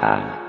Bye.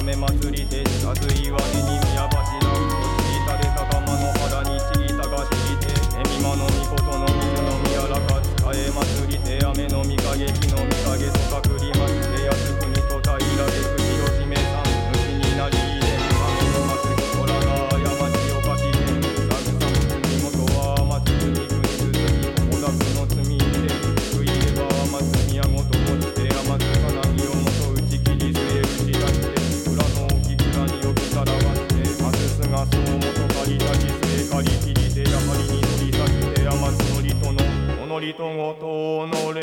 雨祭りで近づいわりに宮柱ごとのれ」